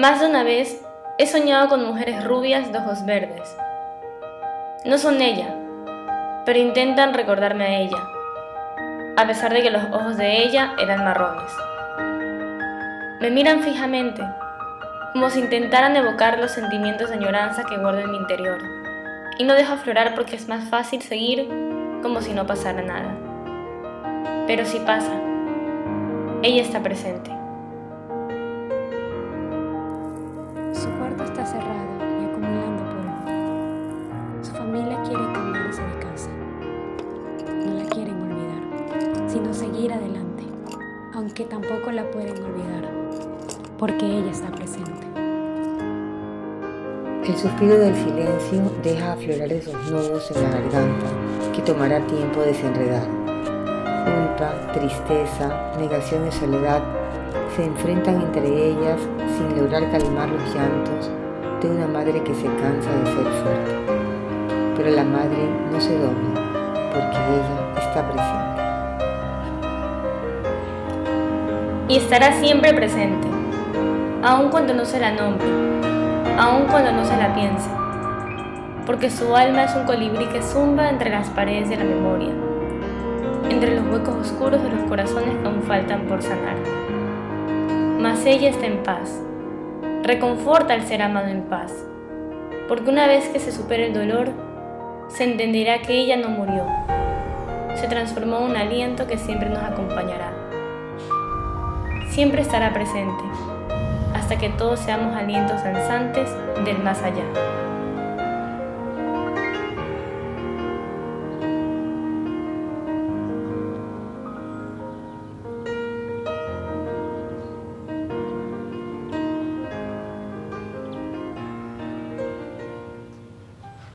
Más de una vez he soñado con mujeres rubias de ojos verdes. No son ella, pero intentan recordarme a ella, a pesar de que los ojos de ella eran marrones. Me miran fijamente, como si intentaran evocar los sentimientos de añoranza que guardo en mi interior, y no dejo aflorar porque es más fácil seguir como si no pasara nada. Pero si pasa, ella está presente. Cerrado y acumulando polvo. Su familia quiere cambiarse de casa. No la quieren olvidar, sino seguir adelante, aunque tampoco la pueden olvidar, porque ella está presente. El suspiro del silencio deja aflorar esos nudos en la garganta que tomará tiempo desenredar. Culpa, tristeza, negación y soledad se enfrentan entre ellas sin lograr calmar los llantos de una madre que se cansa de ser fuerte. Pero la madre no se dobla porque ella está presente. Y estará siempre presente, aun cuando no se la nombre, aun cuando no se la piense, porque su alma es un colibrí que zumba entre las paredes de la memoria, entre los huecos oscuros de los corazones que aún faltan por sanar mas ella está en paz. Reconforta al ser amado en paz, porque una vez que se supere el dolor, se entenderá que ella no murió, se transformó en un aliento que siempre nos acompañará. Siempre estará presente, hasta que todos seamos alientos danzantes del más allá.